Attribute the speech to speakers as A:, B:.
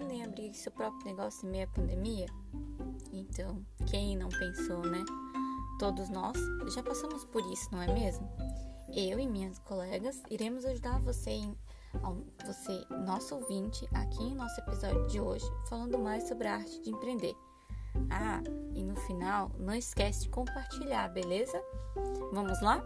A: Em abrir seu próprio negócio em meio à pandemia? Então, quem não pensou, né? Todos nós já passamos por isso, não é mesmo? Eu e minhas colegas iremos ajudar você, em, você, nosso ouvinte, aqui em nosso episódio de hoje, falando mais sobre a arte de empreender. Ah, e no final, não esquece de compartilhar, beleza? Vamos lá?